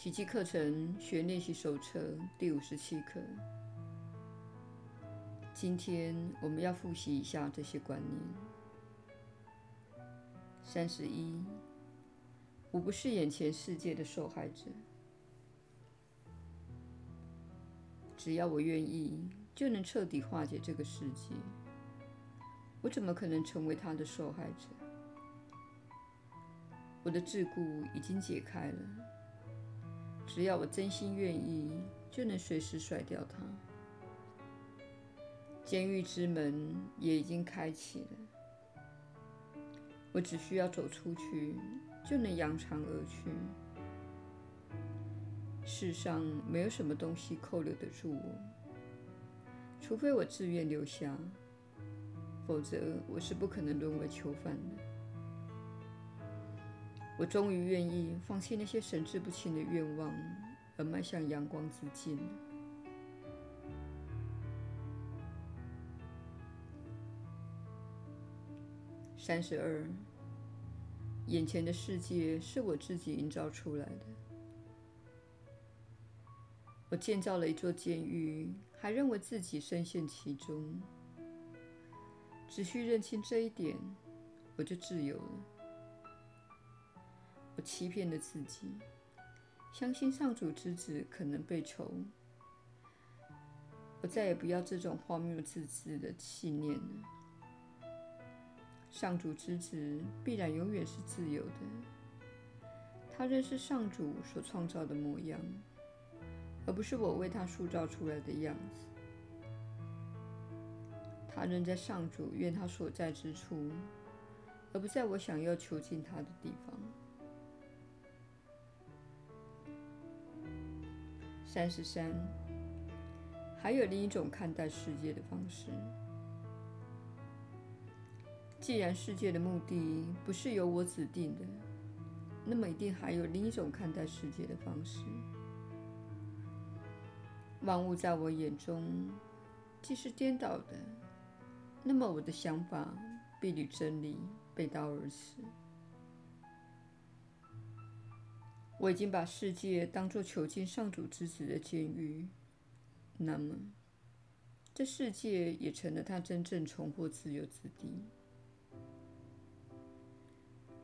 奇迹课程学练习手册第五十七课。今天我们要复习一下这些观念。三十一，我不是眼前世界的受害者。只要我愿意，就能彻底化解这个世界。我怎么可能成为他的受害者？我的桎梏已经解开了。只要我真心愿意，就能随时甩掉它。监狱之门也已经开启了，我只需要走出去，就能扬长而去。世上没有什么东西扣留得住我，除非我自愿留下，否则我是不可能沦为囚犯的。我终于愿意放弃那些神志不清的愿望，而迈向阳光之境。三十二，眼前的世界是我自己营造出来的。我建造了一座监狱，还认为自己深陷其中。只需认清这一点，我就自由了。我欺骗了自己，相信上主之子可能被囚。我再也不要这种荒谬自私的信念了。上主之子必然永远是自由的。他认识上主所创造的模样，而不是我为他塑造出来的样子。他仍在上主愿他所在之处，而不在我想要囚禁他的地方。三十三，还有另一种看待世界的方式。既然世界的目的不是由我指定的，那么一定还有另一种看待世界的方式。万物在我眼中既是颠倒的，那么我的想法必与真理背道而驰。我已经把世界当作囚禁上主之子的监狱，那么，这世界也成了他真正重获自由之地。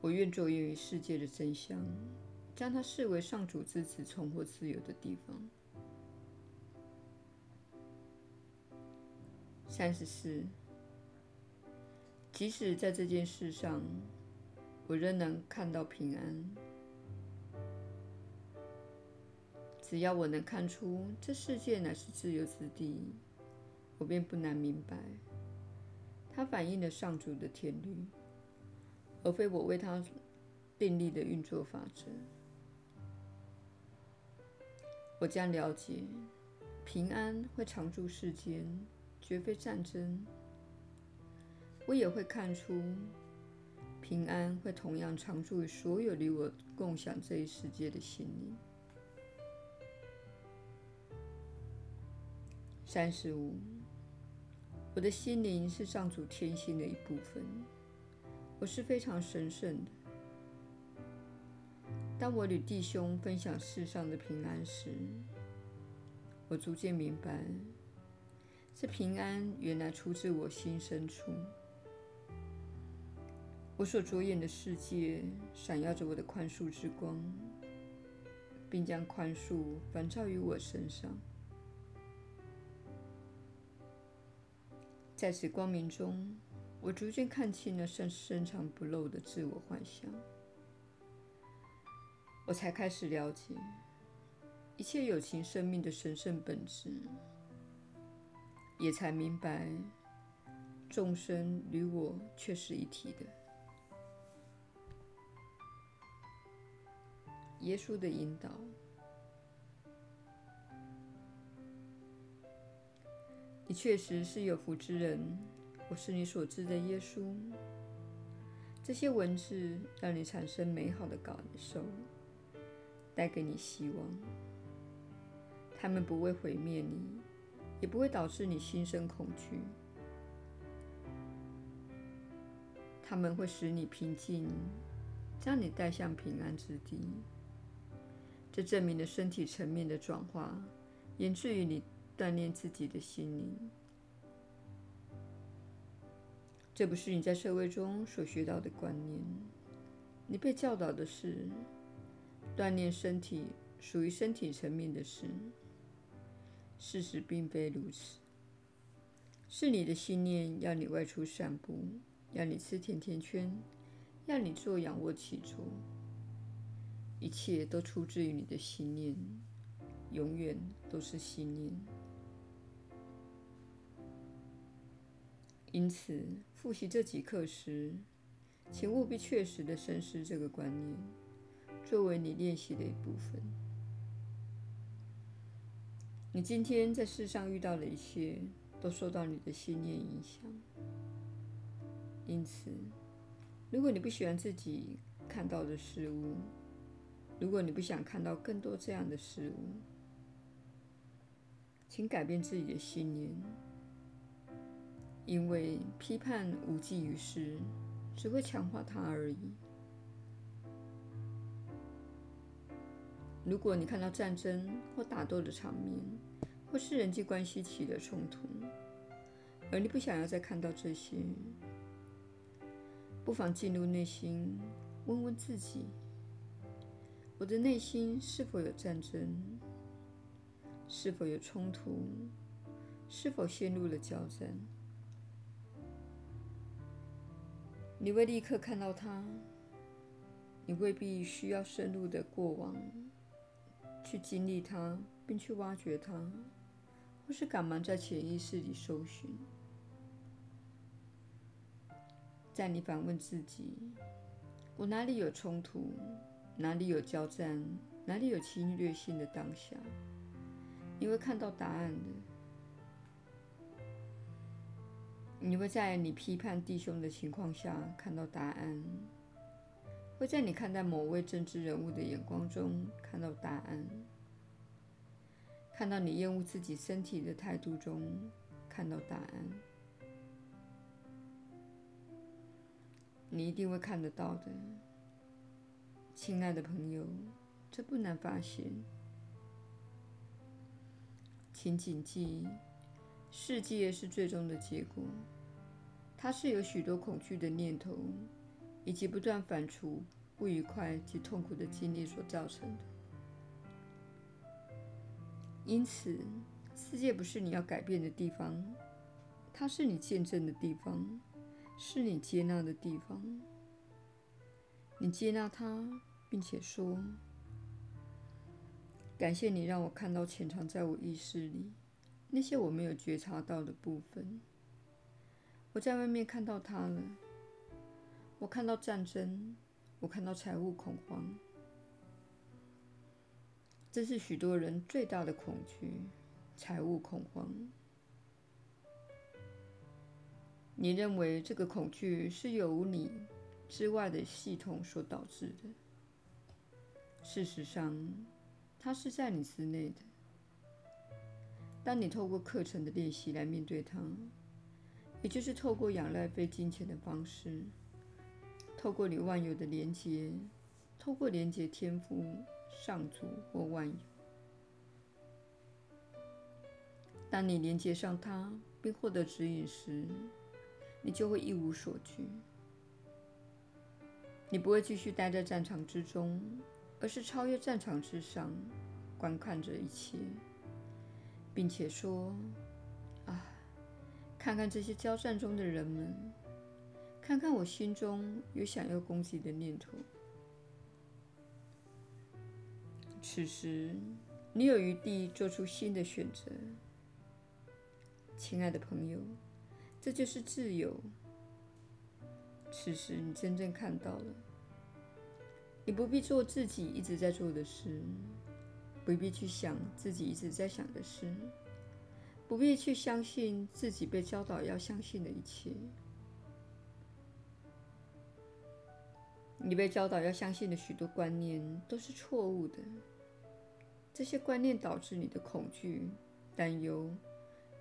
我愿着眼于世界的真相，将它视为上主之子重获自由的地方。三十四，即使在这件事上，我仍能看到平安。只要我能看出这世界乃是自由之地，我便不难明白，它反映了上主的天律，而非我为它订立的运作法则。我将了解，平安会常驻世间，绝非战争。我也会看出，平安会同样常驻于所有与我共享这一世界的心灵。三十五，我的心灵是上主天性的一部分，我是非常神圣的。当我与弟兄分享世上的平安时，我逐渐明白，这平安原来出自我心深处。我所着眼的世界闪耀着我的宽恕之光，并将宽恕反照于我身上。在此光明中，我逐渐看清了深深藏不露的自我幻想。我才开始了解一切有情生命的神圣本质，也才明白众生与我却是一体的。耶稣的引导。你确实是有福之人，我是你所知的耶稣。这些文字让你产生美好的感受，带给你希望。他们不会毁灭你，也不会导致你心生恐惧。他们会使你平静，将你带向平安之地。这证明了身体层面的转化，源自于你锻炼自己的心灵。这不是你在社会中所学到的观念。你被教导的是，锻炼身体属于身体层面的事。事实并非如此，是你的信念要你外出散步，要你吃甜甜圈，要你做仰卧起坐。一切都出自于你的信念，永远都是信念。因此，复习这几课时，请务必确实地深思这个观念，作为你练习的一部分。你今天在世上遇到的一切，都受到你的信念影响。因此，如果你不喜欢自己看到的事物，如果你不想看到更多这样的事物，请改变自己的信念。因为批判无济于事，只会强化它而已。如果你看到战争或打斗的场面，或是人际关系起了冲突，而你不想要再看到这些，不妨进入内心，问问自己：我的内心是否有战争？是否有冲突？是否陷入了交战？你会立刻看到它，你未必需要深入的过往去经历它，并去挖掘它，或是赶忙在潜意识里搜寻。在你反问自己：我哪里有冲突？哪里有交战？哪里有侵略性的当下？你会看到答案的。你会在你批判弟兄的情况下看到答案，会在你看待某位政治人物的眼光中看到答案，看到你厌恶自己身体的态度中看到答案。你一定会看得到的，亲爱的朋友，这不难发现。请谨记。世界是最终的结果，它是由许多恐惧的念头以及不断反刍不愉快及痛苦的经历所造成的。因此，世界不是你要改变的地方，它是你见证的地方，是你接纳的地方。你接纳它，并且说：“感谢你让我看到潜藏在我意识里。”那些我没有觉察到的部分，我在外面看到它了。我看到战争，我看到财务恐慌，这是许多人最大的恐惧——财务恐慌。你认为这个恐惧是由你之外的系统所导致的？事实上，它是在你之内的。当你透过课程的练习来面对它，也就是透过仰赖非金钱的方式，透过你万有的连接，透过连接天赋、上主或万有。当你连接上它，并获得指引时，你就会一无所惧。你不会继续待在战场之中，而是超越战场之上，观看着一切。并且说：“啊，看看这些交战中的人们，看看我心中有想要攻击的念头。此时，你有余地做出新的选择，亲爱的朋友，这就是自由。此时，你真正看到了，你不必做自己一直在做的事。”不必去想自己一直在想的事，不必去相信自己被教导要相信的一切。你被教导要相信的许多观念都是错误的，这些观念导致你的恐惧、担忧，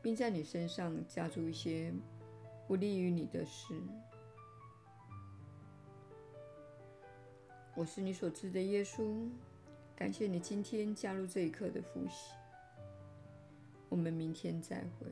并在你身上加注一些不利于你的事。我是你所知的耶稣。感谢你今天加入这一课的复习。我们明天再会。